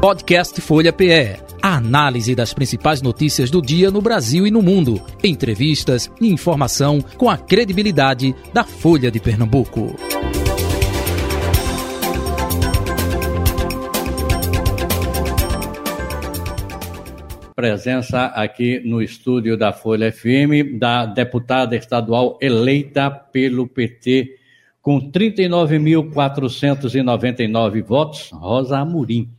Podcast Folha PE. A análise das principais notícias do dia no Brasil e no mundo. Entrevistas e informação com a credibilidade da Folha de Pernambuco. Presença aqui no estúdio da Folha FM da deputada estadual eleita pelo PT com 39.499 votos, Rosa Amorim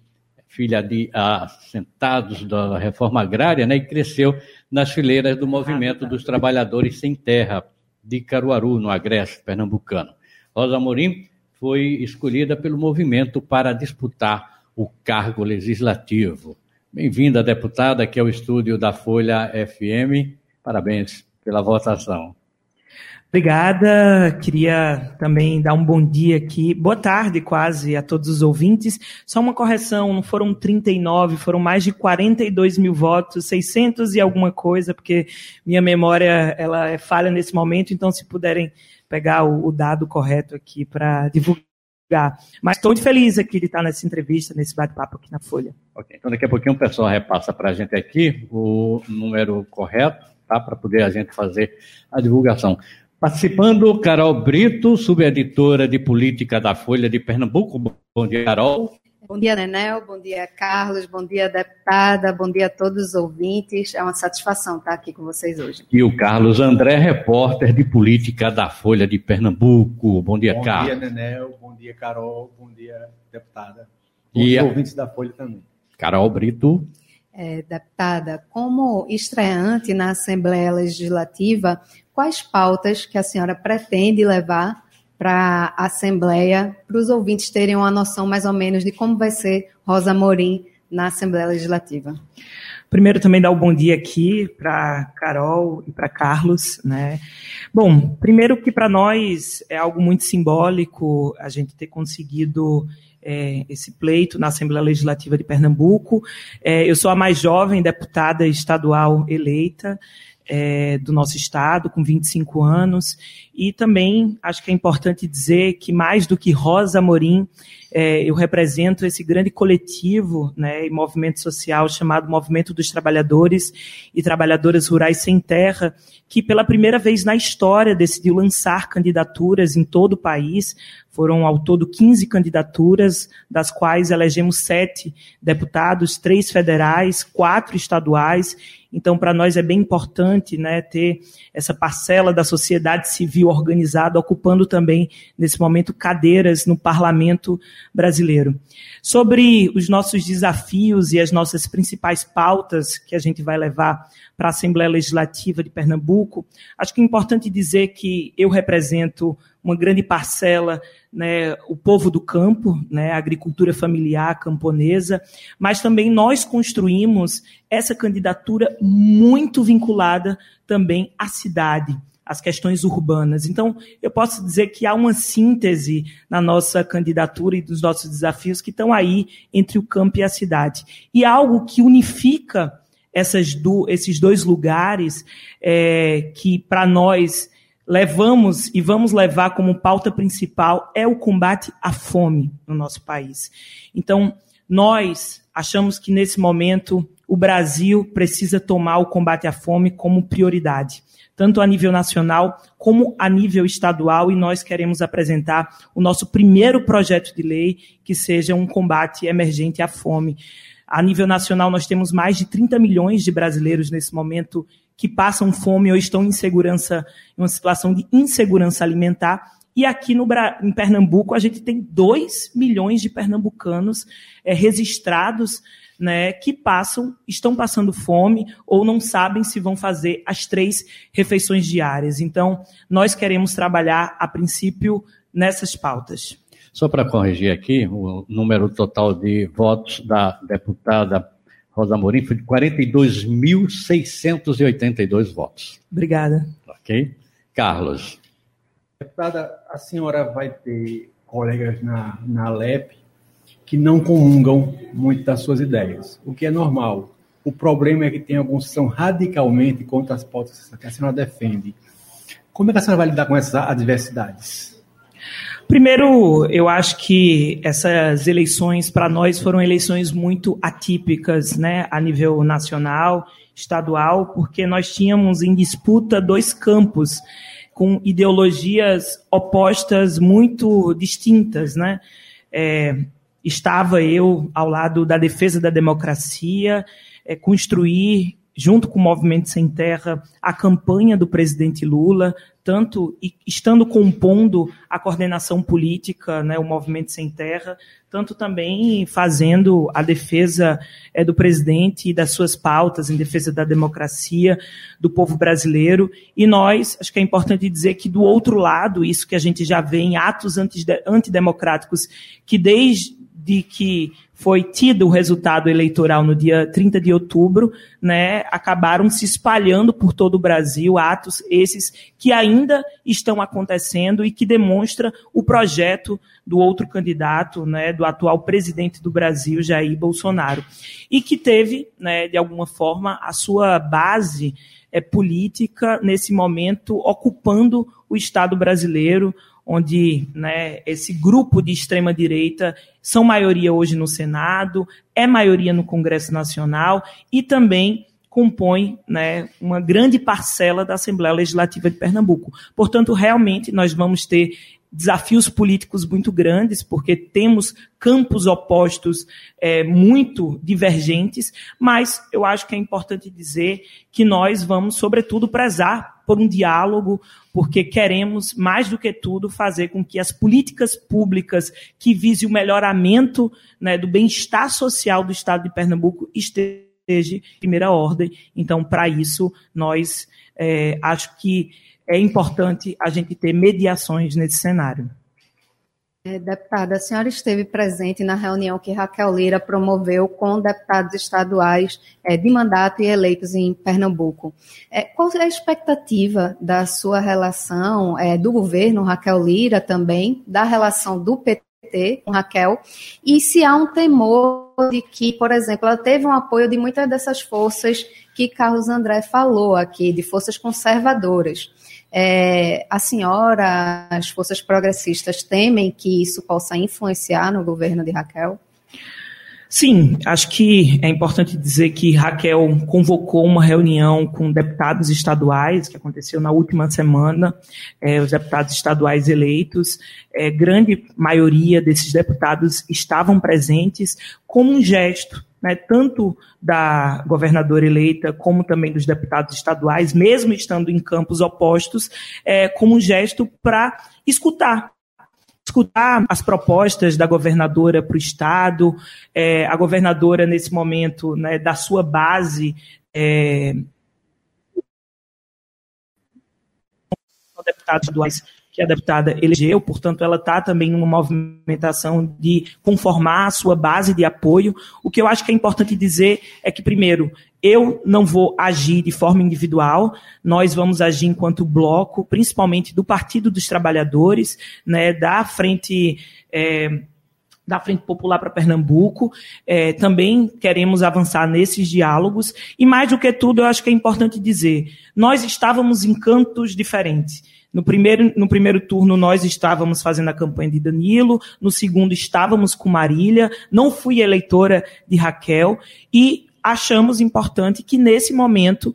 filha de assentados da reforma agrária, né, e cresceu nas fileiras do movimento dos trabalhadores sem terra de Caruaru, no Agreste pernambucano. Rosa Morim foi escolhida pelo movimento para disputar o cargo legislativo. Bem-vinda, deputada, aqui ao estúdio da Folha FM. Parabéns pela votação. Obrigada. Queria também dar um bom dia aqui, boa tarde quase a todos os ouvintes. Só uma correção, não foram 39, foram mais de 42 mil votos, 600 e alguma coisa, porque minha memória ela é falha nesse momento, então se puderem pegar o, o dado correto aqui para divulgar. Mas estou muito feliz aqui de estar nessa entrevista, nesse bate-papo aqui na Folha. Ok, então daqui a pouquinho o pessoal repassa para a gente aqui o número correto, tá? Para poder a gente fazer a divulgação. Participando, Carol Brito, subeditora de política da Folha de Pernambuco. Bom dia, Carol. Bom dia, Nenel. Bom dia, Carlos. Bom dia, deputada. Bom dia a todos os ouvintes. É uma satisfação estar aqui com vocês hoje. E o Carlos André, repórter de política da Folha de Pernambuco. Bom dia, Bom Carlos. Bom dia, Nenel. Bom dia, Carol. Bom dia, deputada. Bom e ouvintes da Folha também. Carol Brito. É, deputada, como estreante na Assembleia Legislativa, quais pautas que a senhora pretende levar para a Assembleia, para os ouvintes terem uma noção mais ou menos de como vai ser Rosa Morim na Assembleia Legislativa. Primeiro também dar o um bom dia aqui para Carol e para Carlos, né? Bom, primeiro que para nós é algo muito simbólico a gente ter conseguido é, esse pleito na Assembleia Legislativa de Pernambuco. É, eu sou a mais jovem deputada estadual eleita é, do nosso estado, com 25 anos. E também acho que é importante dizer que, mais do que Rosa Morim, é, eu represento esse grande coletivo né, e movimento social chamado Movimento dos Trabalhadores e Trabalhadoras Rurais Sem Terra, que pela primeira vez na história decidiu lançar candidaturas em todo o país. Foram ao todo 15 candidaturas, das quais elegemos sete deputados, três federais, quatro estaduais então, para nós é bem importante né, ter essa parcela da sociedade civil organizada ocupando também, nesse momento, cadeiras no parlamento brasileiro. Sobre os nossos desafios e as nossas principais pautas que a gente vai levar para a Assembleia Legislativa de Pernambuco, acho que é importante dizer que eu represento uma grande parcela, né, o povo do campo, né, a agricultura familiar camponesa, mas também nós construímos essa candidatura muito vinculada também à cidade, às questões urbanas. Então, eu posso dizer que há uma síntese na nossa candidatura e dos nossos desafios que estão aí entre o campo e a cidade. E algo que unifica essas do, esses dois lugares é, que, para nós, levamos e vamos levar como pauta principal é o combate à fome no nosso país. Então, nós achamos que nesse momento o Brasil precisa tomar o combate à fome como prioridade, tanto a nível nacional como a nível estadual, e nós queremos apresentar o nosso primeiro projeto de lei que seja um combate emergente à fome. A nível nacional, nós temos mais de 30 milhões de brasileiros nesse momento que passam fome ou estão em segurança, em uma situação de insegurança alimentar. E aqui no, em Pernambuco, a gente tem 2 milhões de pernambucanos é, registrados né, que passam, estão passando fome ou não sabem se vão fazer as três refeições diárias. Então, nós queremos trabalhar, a princípio, nessas pautas. Só para corrigir aqui, o número total de votos da deputada Rosa Amorim foi de 42.682 votos. Obrigada. Ok. Carlos. Deputada, a senhora vai ter colegas na, na LEP que não comungam muito das suas ideias, o que é normal. O problema é que tem alguns que são radicalmente contra as pautas que a senhora defende. Como é que a senhora vai lidar com essas adversidades? Primeiro, eu acho que essas eleições para nós foram eleições muito atípicas, né, a nível nacional, estadual, porque nós tínhamos em disputa dois campos com ideologias opostas muito distintas, né? É, estava eu ao lado da defesa da democracia, é, construir junto com o Movimento Sem Terra, a campanha do presidente Lula, tanto estando compondo a coordenação política, né, o Movimento Sem Terra, tanto também fazendo a defesa é, do presidente e das suas pautas em defesa da democracia, do povo brasileiro. E nós, acho que é importante dizer que do outro lado, isso que a gente já vê em atos antidemocráticos, que desde que foi tido o resultado eleitoral no dia 30 de outubro, né, acabaram se espalhando por todo o Brasil, atos esses que ainda estão acontecendo e que demonstra o projeto do outro candidato, né, do atual presidente do Brasil, Jair Bolsonaro, e que teve, né, de alguma forma, a sua base é, política nesse momento ocupando o Estado brasileiro, onde né, esse grupo de extrema direita são maioria hoje no Senado, é maioria no Congresso Nacional e também compõe né, uma grande parcela da Assembleia Legislativa de Pernambuco. Portanto, realmente nós vamos ter desafios políticos muito grandes, porque temos campos opostos é, muito divergentes, mas eu acho que é importante dizer que nós vamos, sobretudo, prezar por um diálogo, porque queremos, mais do que tudo, fazer com que as políticas públicas que visem o melhoramento né, do bem-estar social do Estado de Pernambuco estejam em primeira ordem. Então, para isso, nós é, acho que é importante a gente ter mediações nesse cenário. É, deputada, a senhora esteve presente na reunião que Raquel Lira promoveu com deputados estaduais é, de mandato e eleitos em Pernambuco. É, qual é a expectativa da sua relação, do governo Raquel Lira também, da relação do PT com Raquel, e se há um temor de que, por exemplo, ela teve um apoio de muitas dessas forças que Carlos André falou aqui, de forças conservadoras. É, a senhora, as forças progressistas temem que isso possa influenciar no governo de Raquel? Sim, acho que é importante dizer que Raquel convocou uma reunião com deputados estaduais, que aconteceu na última semana, é, os deputados estaduais eleitos. É, grande maioria desses deputados estavam presentes como um gesto né, tanto da governadora eleita como também dos deputados estaduais, mesmo estando em campos opostos, é, como um gesto para escutar. Escutar as propostas da governadora para o Estado, é, a governadora, nesse momento, né, da sua base, é, deputados que a deputada elegeu, portanto, ela está também numa movimentação de conformar a sua base de apoio. O que eu acho que é importante dizer é que, primeiro, eu não vou agir de forma individual, nós vamos agir enquanto bloco, principalmente do Partido dos Trabalhadores, né, da frente. É, da Frente Popular para Pernambuco. É, também queremos avançar nesses diálogos. E mais do que tudo, eu acho que é importante dizer: nós estávamos em cantos diferentes. No primeiro, no primeiro turno, nós estávamos fazendo a campanha de Danilo, no segundo, estávamos com Marília, não fui eleitora de Raquel, e achamos importante que, nesse momento,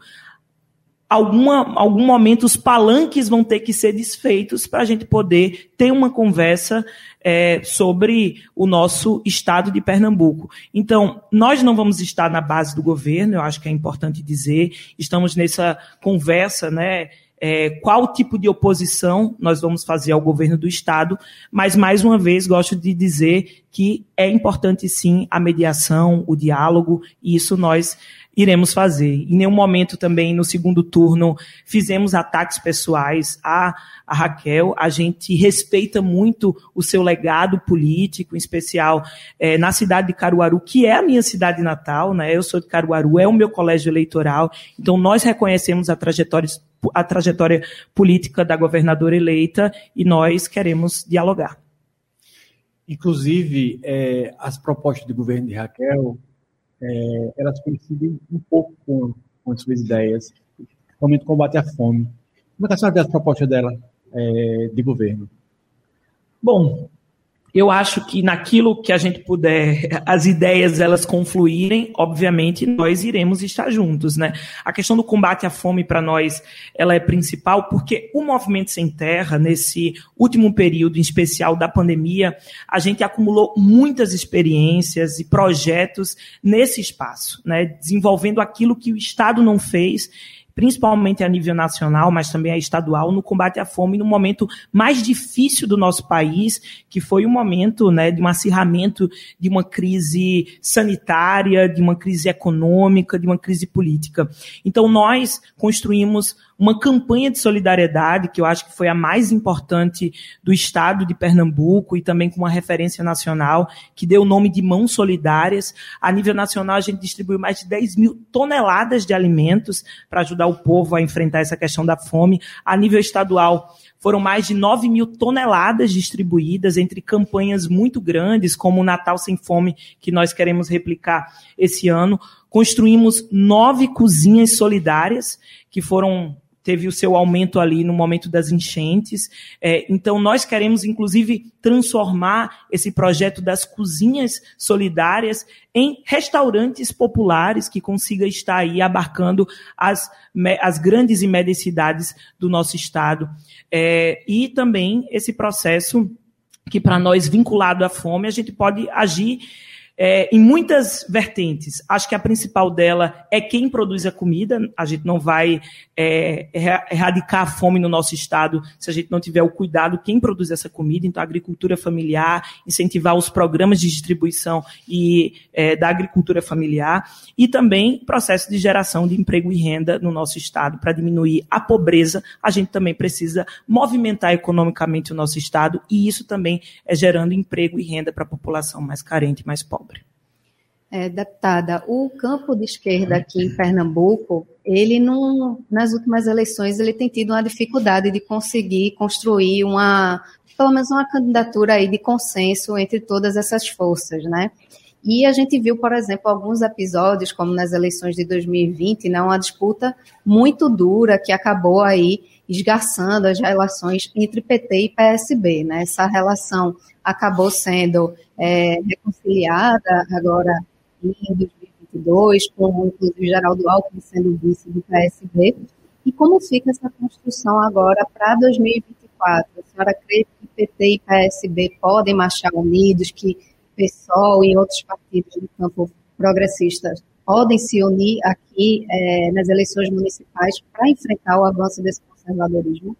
alguma, algum momento os palanques vão ter que ser desfeitos para a gente poder ter uma conversa é, sobre o nosso estado de Pernambuco. Então, nós não vamos estar na base do governo, eu acho que é importante dizer, estamos nessa conversa, né? É, qual tipo de oposição nós vamos fazer ao governo do Estado, mas, mais uma vez, gosto de dizer que é importante, sim, a mediação, o diálogo, e isso nós iremos fazer. Em nenhum momento também, no segundo turno, fizemos ataques pessoais a, a Raquel. A gente respeita muito o seu legado político, em especial é, na cidade de Caruaru, que é a minha cidade natal, né? Eu sou de Caruaru, é o meu colégio eleitoral. Então, nós reconhecemos a trajetória a trajetória política da governadora eleita e nós queremos dialogar. Inclusive, é, as propostas do governo de Raquel, é, elas coincidem um pouco com, com as suas ideias, principalmente combate à fome. Como é que a senhora vê as propostas dela é, de governo? Bom, eu acho que naquilo que a gente puder, as ideias elas confluírem, obviamente nós iremos estar juntos, né? A questão do combate à fome para nós, ela é principal porque o movimento sem terra nesse último período, em especial da pandemia, a gente acumulou muitas experiências e projetos nesse espaço, né? Desenvolvendo aquilo que o Estado não fez principalmente a nível nacional, mas também a estadual, no combate à fome no momento mais difícil do nosso país, que foi o momento né, de um acirramento de uma crise sanitária, de uma crise econômica, de uma crise política. Então, nós construímos uma campanha de solidariedade, que eu acho que foi a mais importante do estado de Pernambuco e também com uma referência nacional, que deu o nome de Mãos Solidárias. A nível nacional, a gente distribuiu mais de 10 mil toneladas de alimentos para ajudar o povo a enfrentar essa questão da fome. A nível estadual, foram mais de 9 mil toneladas distribuídas entre campanhas muito grandes, como o Natal Sem Fome, que nós queremos replicar esse ano. Construímos nove cozinhas solidárias, que foram teve o seu aumento ali no momento das enchentes. É, então, nós queremos, inclusive, transformar esse projeto das cozinhas solidárias em restaurantes populares que consiga estar aí abarcando as, as grandes e médias cidades do nosso estado. É, e também esse processo que, para nós, vinculado à fome, a gente pode agir é, em muitas vertentes. Acho que a principal dela é quem produz a comida. A gente não vai é, erradicar a fome no nosso estado se a gente não tiver o cuidado quem produz essa comida. Então, a agricultura familiar, incentivar os programas de distribuição e é, da agricultura familiar e também processo de geração de emprego e renda no nosso estado para diminuir a pobreza. A gente também precisa movimentar economicamente o nosso estado e isso também é gerando emprego e renda para a população mais carente, mais pobre. É, deputada, o campo de esquerda aqui em Pernambuco, ele não, nas últimas eleições, ele tem tido uma dificuldade de conseguir construir uma, pelo menos uma candidatura aí de consenso entre todas essas forças, né? E a gente viu, por exemplo, alguns episódios, como nas eleições de 2020, né, uma disputa muito dura que acabou aí esgarçando as relações entre PT e PSB. Né? Essa relação acabou sendo é, reconciliada agora em 2022, com inclusive Geraldo Alckmin sendo vice do PSB. E como fica essa construção agora para 2024? A senhora crê que PT e PSB podem marchar unidos, que PSOL e outros partidos do campo progressista podem se unir aqui é, nas eleições municipais para enfrentar o avanço desse conservadorismo?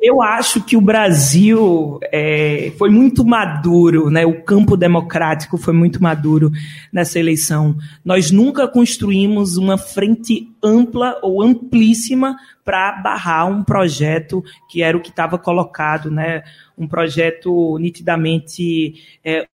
Eu acho que o Brasil é, foi muito maduro, né? o campo democrático foi muito maduro nessa eleição. Nós nunca construímos uma frente ampla ou amplíssima para barrar um projeto que era o que estava colocado, né? um projeto nitidamente é,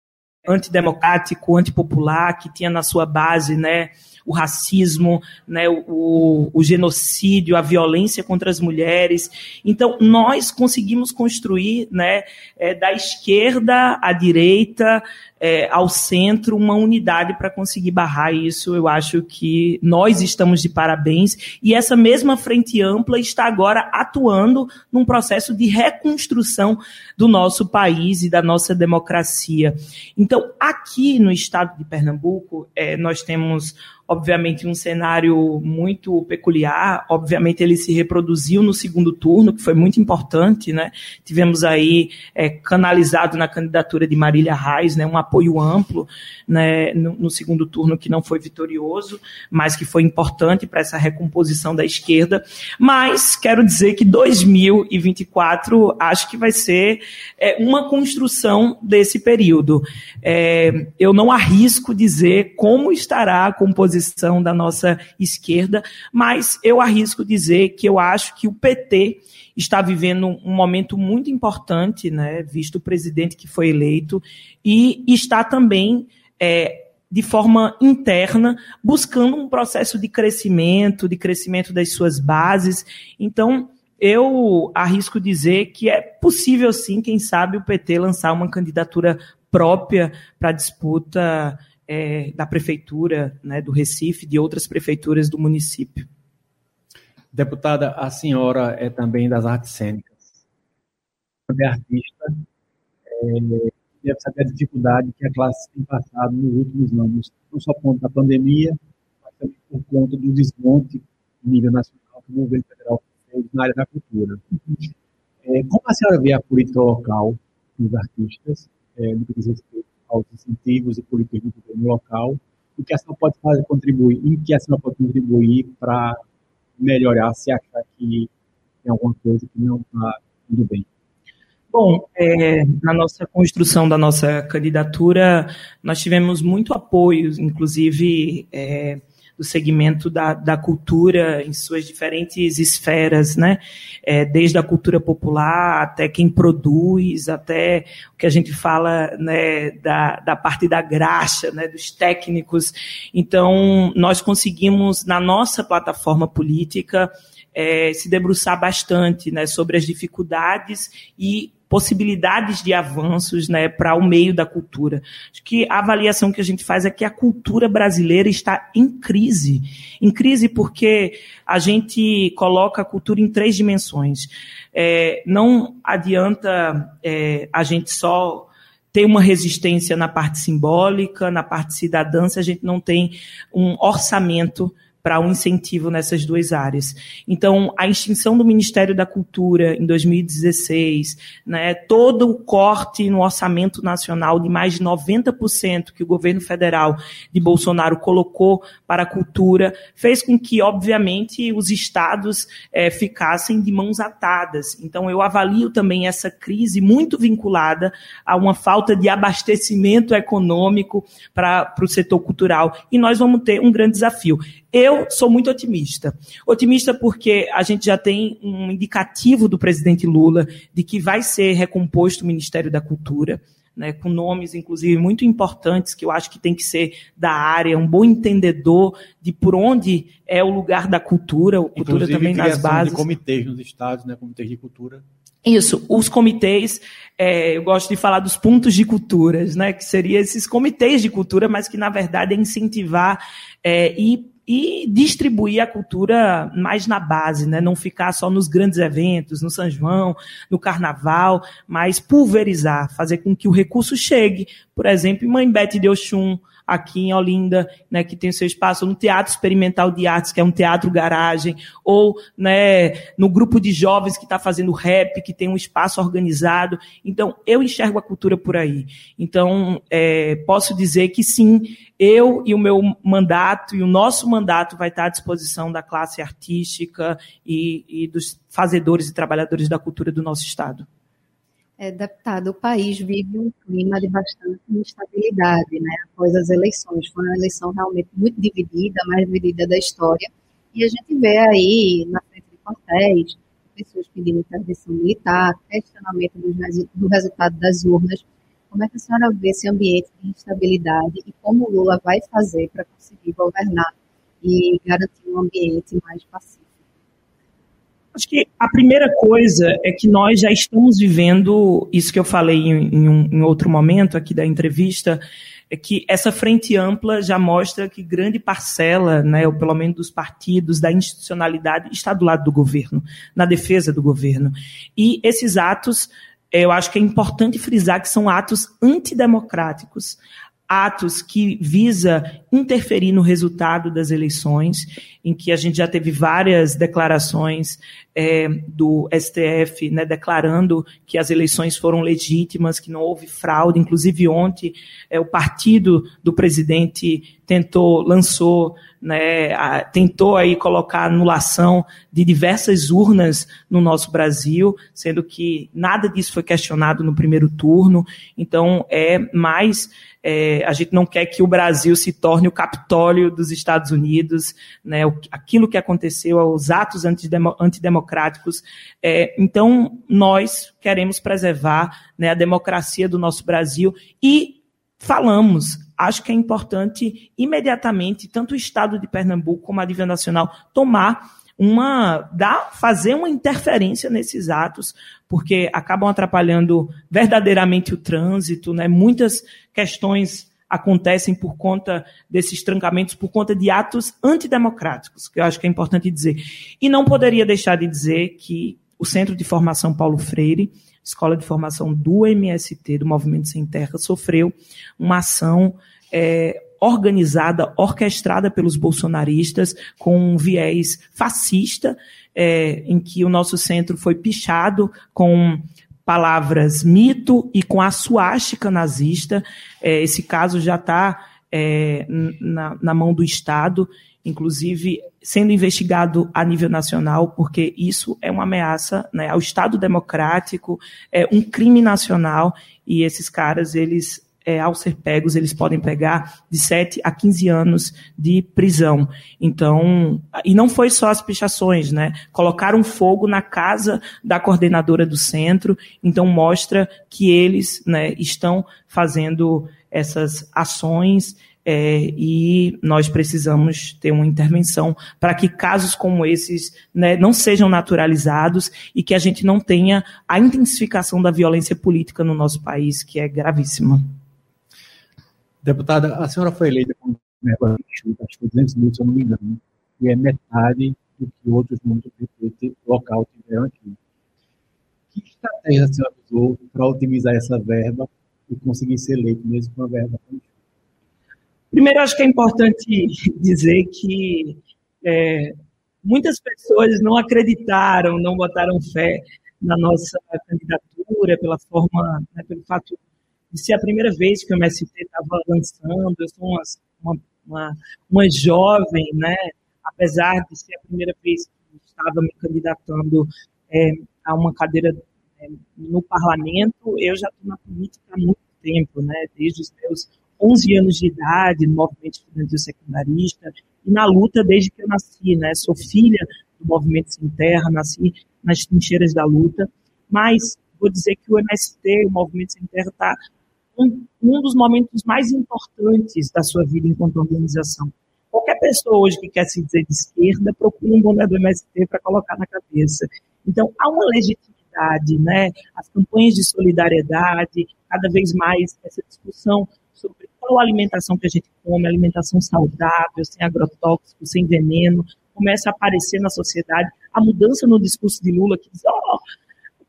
antidemocrático, antipopular, que tinha na sua base né, o racismo, né, o, o, genocídio, a violência contra as mulheres. Então, nós conseguimos construir né, é, da esquerda à direita, é, ao centro, uma unidade para conseguir barrar isso. Eu acho que nós estamos de parabéns. E essa mesma frente ampla está agora atuando num processo de reconstrução do nosso país e da nossa democracia. Então, aqui no estado de Pernambuco, é, nós temos obviamente um cenário muito peculiar. Obviamente ele se reproduziu no segundo turno, que foi muito importante, né? Tivemos aí é, canalizado na candidatura de Marília Reis, né, um apoio amplo, né, no, no segundo turno que não foi vitorioso, mas que foi importante para essa recomposição da esquerda. Mas quero dizer que 2024 acho que vai ser é, uma construção desse período. É, eu não arrisco dizer como estará a composição posição da nossa esquerda, mas eu arrisco dizer que eu acho que o PT está vivendo um momento muito importante, né, visto o presidente que foi eleito, e está também é, de forma interna, buscando um processo de crescimento, de crescimento das suas bases. Então, eu arrisco dizer que é possível sim, quem sabe, o PT lançar uma candidatura própria para disputa é, da prefeitura né, do Recife, de outras prefeituras do município. Deputada, a senhora é também das artes cênicas. É artista é, saber a dificuldade que a classe tem passado nos últimos anos, não só por conta da pandemia, mas também por conta do desmonte no nível nacional que o governo federal fez na área da cultura. É, como a senhora vê a política local dos artistas, é, no que diz respeito aos incentivos e políticas do governo local, o que a senhora pode fazer contribuir, em que a senhora pode contribuir para melhorar, se achar que tem alguma coisa que não está indo bem? Bom, é, na nossa construção da nossa candidatura, nós tivemos muito apoio, inclusive é, do segmento da, da cultura em suas diferentes esferas, né? É, desde a cultura popular até quem produz, até o que a gente fala né, da, da parte da graxa, né, dos técnicos. Então, nós conseguimos, na nossa plataforma política, é, se debruçar bastante né, sobre as dificuldades e possibilidades de avanços né, para o meio da cultura. Acho que a avaliação que a gente faz é que a cultura brasileira está em crise. Em crise porque a gente coloca a cultura em três dimensões. É, não adianta é, a gente só ter uma resistência na parte simbólica, na parte cidadã, se a gente não tem um orçamento para um incentivo nessas duas áreas. Então, a extinção do Ministério da Cultura em 2016, né, todo o corte no orçamento nacional de mais de 90% que o governo federal de Bolsonaro colocou para a cultura, fez com que, obviamente, os estados é, ficassem de mãos atadas. Então, eu avalio também essa crise muito vinculada a uma falta de abastecimento econômico para o setor cultural. E nós vamos ter um grande desafio. Eu sou muito otimista. Otimista porque a gente já tem um indicativo do presidente Lula de que vai ser recomposto o Ministério da Cultura. Né, com nomes, inclusive, muito importantes, que eu acho que tem que ser da área, um bom entendedor de por onde é o lugar da cultura, a cultura inclusive, também nas bases. de comitês nos estados, né, comitês de cultura. Isso, os comitês, é, eu gosto de falar dos pontos de culturas, né, que seriam esses comitês de cultura, mas que, na verdade, é incentivar é, e e distribuir a cultura mais na base, né? não ficar só nos grandes eventos, no São João, no Carnaval, mas pulverizar, fazer com que o recurso chegue, por exemplo, em Mãe Bete de Oxum, aqui em Olinda, né, que tem o seu espaço, no Teatro Experimental de Artes, que é um teatro garagem, ou né, no grupo de jovens que está fazendo rap, que tem um espaço organizado. Então, eu enxergo a cultura por aí. Então, é, posso dizer que sim, eu e o meu mandato, e o nosso mandato vai estar à disposição da classe artística e, e dos fazedores e trabalhadores da cultura do nosso Estado. É, deputado, o país vive um clima de bastante instabilidade, né? Após as eleições, foi uma eleição realmente muito dividida, mais dividida da história, e a gente vê aí na frente de quartéis pessoas pedindo intervenção militar, questionamento do, do resultado das urnas. Como é que a senhora vê esse ambiente de instabilidade e como o Lula vai fazer para conseguir governar e garantir um ambiente mais pacífico? Acho que a primeira coisa é que nós já estamos vivendo isso que eu falei em, em, um, em outro momento aqui da entrevista, é que essa frente ampla já mostra que grande parcela, né, ou pelo menos dos partidos, da institucionalidade, está do lado do governo, na defesa do governo. E esses atos, eu acho que é importante frisar que são atos antidemocráticos, atos que visa interferir no resultado das eleições, em que a gente já teve várias declarações é, do STF né, declarando que as eleições foram legítimas, que não houve fraude. Inclusive ontem é, o partido do presidente tentou lançou né, a, tentou aí colocar anulação de diversas urnas no nosso Brasil, sendo que nada disso foi questionado no primeiro turno. Então é mais é, a gente não quer que o Brasil se torne o Capitólio dos Estados Unidos, né, o, aquilo que aconteceu, os atos antidemocráticos. É, então, nós queremos preservar né, a democracia do nosso Brasil e falamos. Acho que é importante imediatamente, tanto o Estado de Pernambuco como a nível nacional, tomar uma dar, fazer uma interferência nesses atos, porque acabam atrapalhando verdadeiramente o trânsito, né? Muitas questões acontecem por conta desses trancamentos, por conta de atos antidemocráticos, que eu acho que é importante dizer. E não poderia deixar de dizer que o Centro de Formação Paulo Freire, escola de formação do MST, do Movimento Sem Terra, sofreu uma ação é, organizada, orquestrada pelos bolsonaristas, com um viés fascista, é, em que o nosso centro foi pichado com palavras mito e com a suástica nazista. É, esse caso já está é, na, na mão do Estado, inclusive sendo investigado a nível nacional, porque isso é uma ameaça né, ao Estado democrático, é um crime nacional, e esses caras, eles é, ao ser pegos, eles podem pegar de 7 a 15 anos de prisão. Então, e não foi só as pichações, né? Colocaram fogo na casa da coordenadora do centro, então mostra que eles né, estão fazendo essas ações é, e nós precisamos ter uma intervenção para que casos como esses né, não sejam naturalizados e que a gente não tenha a intensificação da violência política no nosso país, que é gravíssima. Deputada, a senhora foi eleita com que 200 mil, se eu não me engano, e é metade do que outros mundos local tiveram aqui. Que estratégia a senhora usou para otimizar essa verba e conseguir ser eleito mesmo com a verba Primeiro, acho que é importante dizer que é, muitas pessoas não acreditaram, não botaram fé na nossa candidatura, pela forma, né, pelo fato de ser a primeira vez que o MST estava lançando. Eu sou uma, uma, uma, uma, jovem, né? apesar de ser a primeira vez que estava me candidatando é, a uma cadeira é, no parlamento, eu já estou na política há muito tempo, né? desde os meus 11 anos de idade, no movimento estudantil secundarista, e na luta desde que eu nasci. Né? Sou filha do movimento Sem Terra, nasci nas trincheiras da luta, mas vou dizer que o MST, o Movimento Sem Terra, está um, um dos momentos mais importantes da sua vida enquanto organização. Qualquer pessoa hoje que quer se dizer de esquerda procura um boné do MST para colocar na cabeça. Então, há uma legitimidade, né? As campanhas de solidariedade, cada vez mais essa discussão sobre qual a alimentação que a gente come, alimentação saudável, sem agrotóxico, sem veneno, começa a aparecer na sociedade. A mudança no discurso de Lula, que diz, oh,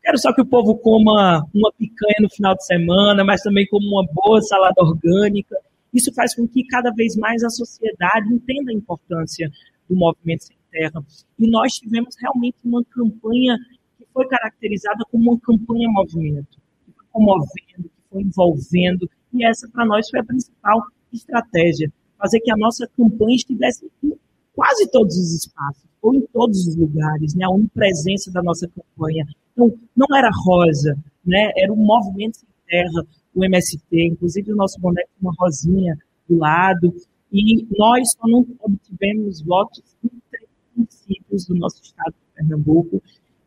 Quero só que o povo coma uma picanha no final de semana, mas também como uma boa salada orgânica. Isso faz com que cada vez mais a sociedade entenda a importância do movimento sem terra. E nós tivemos realmente uma campanha que foi caracterizada como uma campanha movimento, que foi comovendo, que foi envolvendo, e essa para nós foi a principal estratégia, fazer que a nossa campanha estivesse em quase todos os espaços, ou em todos os lugares, né? a onipresença da nossa campanha, então, não era rosa, né? era um movimento sem terra, o MST, inclusive o nosso boneco com uma rosinha do lado, e nós só não obtivemos votos em três municípios do nosso estado de Pernambuco,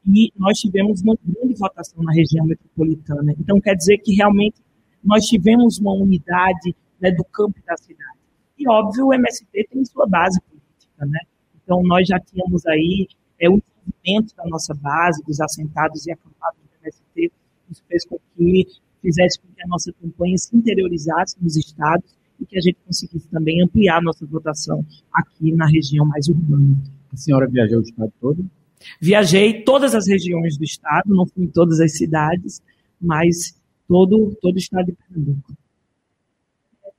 e nós tivemos uma grande votação na região metropolitana. Então, quer dizer que realmente nós tivemos uma unidade né, do campo da cidade. E, óbvio, o MST tem sua base política, né? Então, nós já tínhamos aí é, o desenvolvimento da nossa base, dos assentados e acampados do MST, isso fez com que fizesse com que a nossa campanha se interiorizasse nos estados e que a gente conseguisse também ampliar a nossa votação aqui na região mais urbana. A senhora viajou o estado todo? Viajei todas as regiões do estado, não fui em todas as cidades, mas todo, todo o estado de Pernambuco.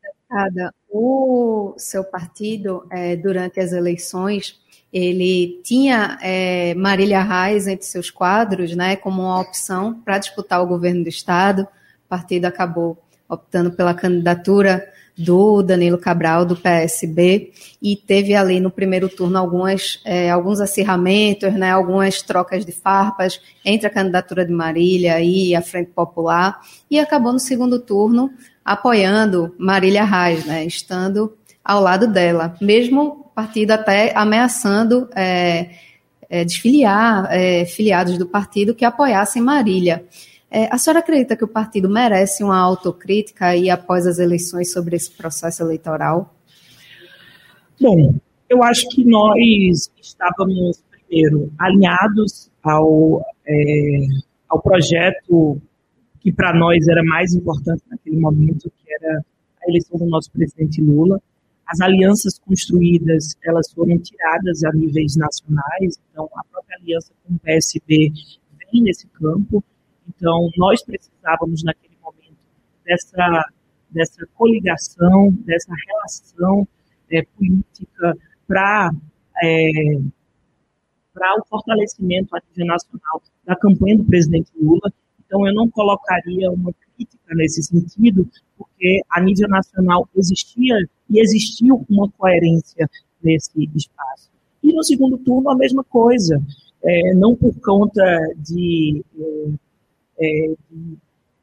Deputada, o seu partido, é, durante as eleições, ele tinha é, Marília Reis entre seus quadros, né, como uma opção para disputar o governo do estado. O partido acabou optando pela candidatura do Danilo Cabral, do PSB, e teve ali no primeiro turno algumas, é, alguns acirramentos, né, algumas trocas de farpas entre a candidatura de Marília e a Frente Popular, e acabou no segundo turno apoiando Marília Reis, né, estando ao lado dela, mesmo partido até ameaçando é, é, desfiliar é, filiados do partido que apoiassem Marília. É, a senhora acredita que o partido merece uma autocrítica aí após as eleições sobre esse processo eleitoral? Bom, eu acho que nós estávamos, primeiro, alinhados ao, é, ao projeto que para nós era mais importante naquele momento, que era a eleição do nosso presidente Lula. As alianças construídas, elas foram tiradas a níveis nacionais, então a própria aliança com o PSB vem nesse campo, Então, nós precisávamos, naquele momento, dessa, dessa coligação, dessa relação é, política para é, para o fortalecimento a nível nacional da campanha do presidente Lula. Então, eu não colocaria uma crítica nesse sentido, porque a nível nacional existia e existiu uma coerência nesse espaço. E no segundo turno, a mesma coisa. É, não por conta de, é, é de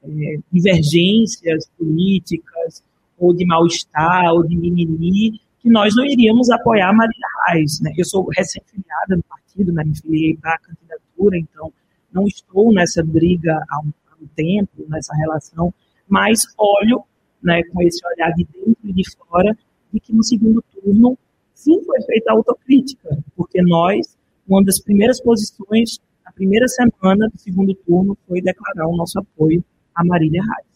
é, divergências políticas ou de mal-estar ou de mimimi, que nós não iríamos apoiar a Reis. Né? Eu sou recém-filiada no partido, né? me filiei para a candidatura, então não estou nessa briga há um, há um, tempo, nessa relação, mas olho né, com esse olhar de dentro e de fora de que no segundo turno sim foi feita a autocrítica, porque nós, uma das primeiras posições, primeira semana do segundo turno foi declarar o nosso apoio a Marília Reis.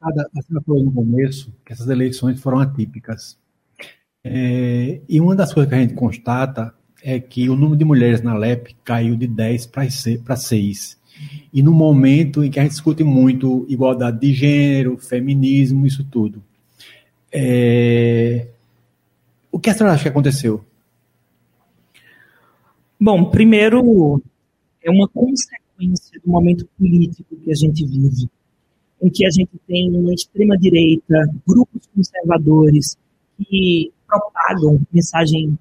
A senhora falou no começo que essas eleições foram atípicas. É, e uma das coisas que a gente constata é que o número de mulheres na LEP caiu de 10 para 6. E no momento em que a gente discute muito igualdade de gênero, feminismo, isso tudo. É... O que a senhora acha que aconteceu? Bom, primeiro, é uma consequência do momento político que a gente vive, em que a gente tem uma extrema-direita, grupos conservadores que propagam mensagem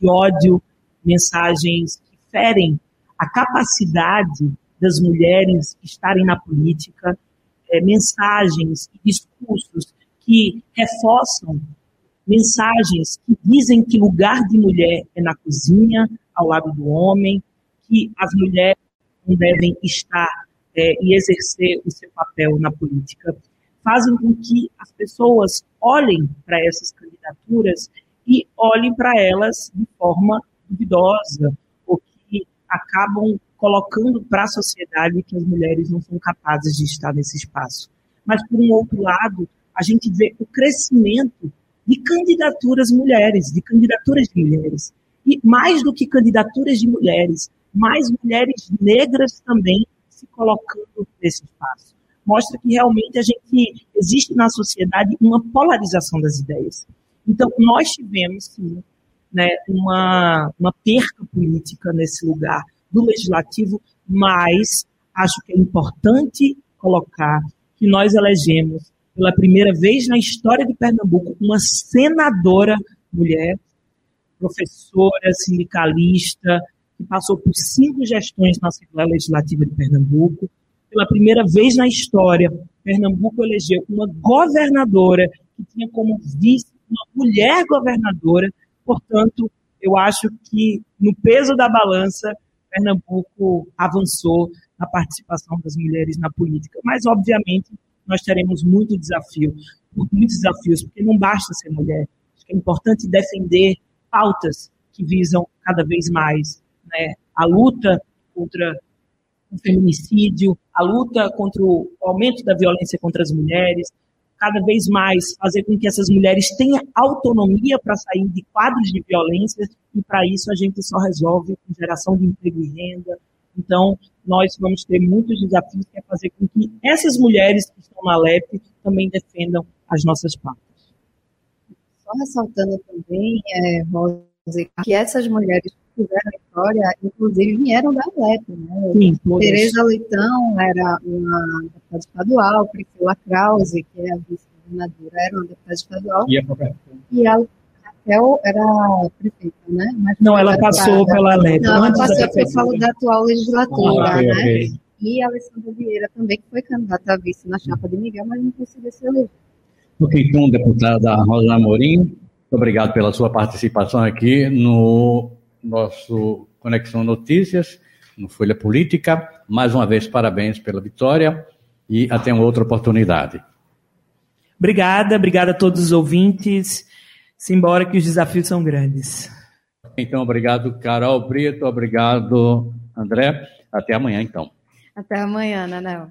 de ódio, mensagens que ferem a capacidade das mulheres estarem na política, é, mensagens e discursos que reforçam mensagens que dizem que lugar de mulher é na cozinha, ao lado do homem, que as mulheres não devem estar é, e exercer o seu papel na política, fazem com que as pessoas olhem para essas candidaturas e olhem para elas de forma duvidosa, ou que acabam colocando para a sociedade que as mulheres não são capazes de estar nesse espaço. Mas, por um outro lado, a gente vê o crescimento de candidaturas mulheres, de candidaturas de mulheres. E mais do que candidaturas de mulheres, mais mulheres negras também se colocando nesse espaço. Mostra que realmente a gente existe na sociedade uma polarização das ideias. Então, nós tivemos, sim, né, uma, uma perca política nesse lugar do legislativo, mas acho que é importante colocar que nós elegemos pela primeira vez na história de Pernambuco uma senadora mulher, professora, sindicalista, que passou por cinco gestões na Assembleia Legislativa de Pernambuco. Pela primeira vez na história, Pernambuco elegeu uma governadora que tinha como vice uma mulher governadora Portanto, eu acho que no peso da balança, Pernambuco avançou na participação das mulheres na política. Mas, obviamente, nós teremos muito desafio, muitos desafios, porque não basta ser mulher. Acho que é importante defender pautas que visam cada vez mais né, a luta contra o feminicídio, a luta contra o aumento da violência contra as mulheres, cada vez mais fazer com que essas mulheres tenham autonomia para sair de quadros de violência e para isso a gente só resolve com geração de emprego e renda. Então, nós vamos ter muitos desafios que é fazer com que essas mulheres que estão na LEP também defendam as nossas pautas. Só ressaltando também, é, Rosa, que essas mulheres fizeram a história, inclusive vieram da LEP, né? Sim, Tereza Leitão era uma deputada estadual, Priscila Krause, que é a vice-governadora, era uma deputada estadual. E a, e a Raquel era prefeita, né? Mas não, ela passou pela LEP. Não, ela passou, eu falo da atual legislatura, ah, né? Okay. E a Alessandra Vieira também, que foi candidata a vice na chapa de Miguel, mas não conseguiu ser eleita. Ok, então, deputada Rosa Amorim, muito obrigado pela sua participação aqui no nosso Conexão Notícias, no Folha Política. Mais uma vez, parabéns pela vitória e até uma outra oportunidade. Obrigada, obrigada a todos os ouvintes. Simbora que os desafios são grandes. Então, obrigado, Carol Brito, obrigado, André. Até amanhã, então. Até amanhã, Nanel.